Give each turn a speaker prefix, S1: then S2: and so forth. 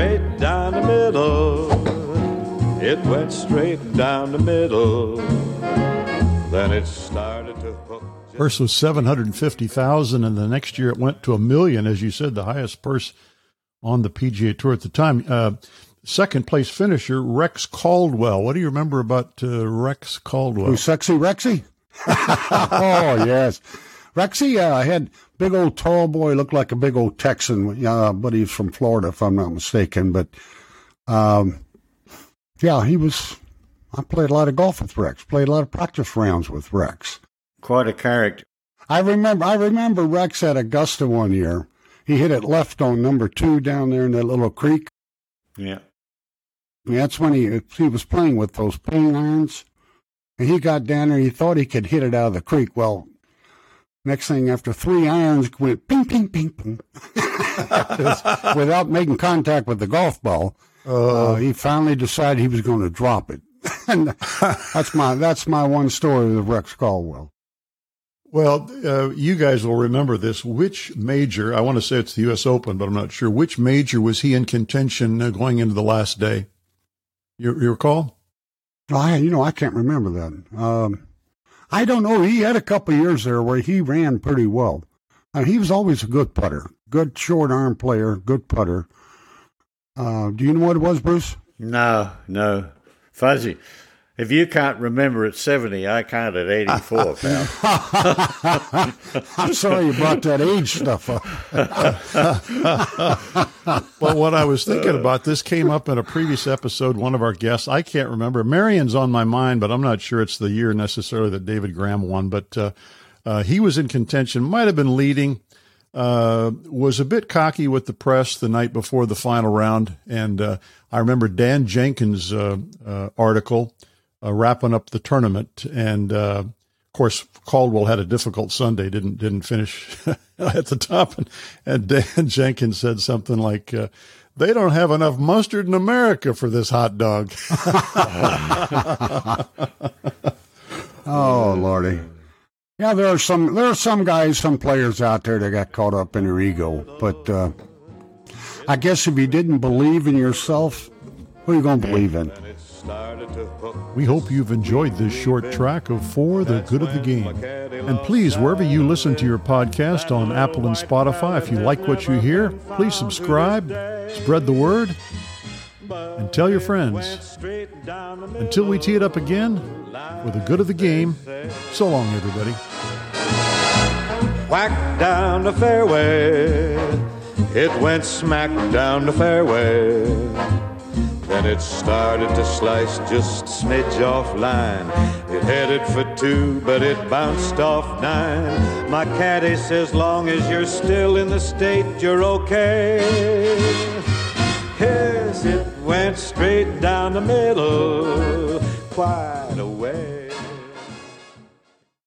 S1: straight down the middle. It went straight down the middle. Then it started to hook.
S2: Purse was 750,000, and the next year it went to a million, as you said, the highest purse on the PGA Tour at the time. Uh, second place finisher, Rex Caldwell. What do you remember about uh, Rex Caldwell?
S3: Who's sexy Rexy? oh, yes. Rexy uh, I had big old tall boy, looked like a big old Texan, uh, but he's from Florida, if I'm not mistaken. But um, yeah, he was. I played a lot of golf with Rex. Played a lot of practice rounds with Rex.
S4: Quite a character.
S3: I remember. I remember Rex at Augusta one year. He hit it left on number two down there in that little creek.
S4: Yeah.
S3: That's when he he was playing with those ping irons, and he got down there. He thought he could hit it out of the creek. Well, next thing after three irons went ping ping ping ping, without making contact with the golf ball. Uh, he finally decided he was going to drop it. and that's my that's my one story with Rex Caldwell.
S2: Well, uh, you guys will remember this. Which major? I want to say it's the U.S. Open, but I'm not sure. Which major was he in contention uh, going into the last day? You, you recall?
S3: I, you know, I can't remember that. Um, I don't know. He had a couple years there where he ran pretty well. Uh, he was always a good putter, good short arm player, good putter. Uh, do you know what it was, Bruce?
S4: No, no. Fuzzy. If you can't remember at 70, I can't at 84, pal.
S3: I'm sorry you brought that age stuff up.
S2: but what I was thinking about, this came up in a previous episode. One of our guests, I can't remember. Merion's on my mind, but I'm not sure it's the year necessarily that David Graham won. But uh, uh, he was in contention, might have been leading. Uh, was a bit cocky with the press the night before the final round, and uh, I remember Dan Jenkins' uh, uh, article uh, wrapping up the tournament. And uh, of course, Caldwell had a difficult Sunday, didn't didn't finish at the top. And, and Dan Jenkins said something like, uh, "They don't have enough mustard in America for this hot dog."
S3: oh lordy. Yeah, there are some there are some guys, some players out there that got caught up in their ego. But uh, I guess if you didn't believe in yourself, who are you going to believe in?
S2: We hope you've enjoyed this short track of For the Good of the Game. And please, wherever you listen to your podcast on Apple and Spotify, if you like what you hear, please subscribe, spread the word, and tell your friends. Until we tee it up again, for the good of the game, so long, everybody.
S1: Whack down the fairway, it went smack down the fairway. Then it started to slice just smidge off line. It headed for two, but it bounced off nine. My caddy says, long as you're still in the state, you're okay. Yes, it went straight down the middle. Why?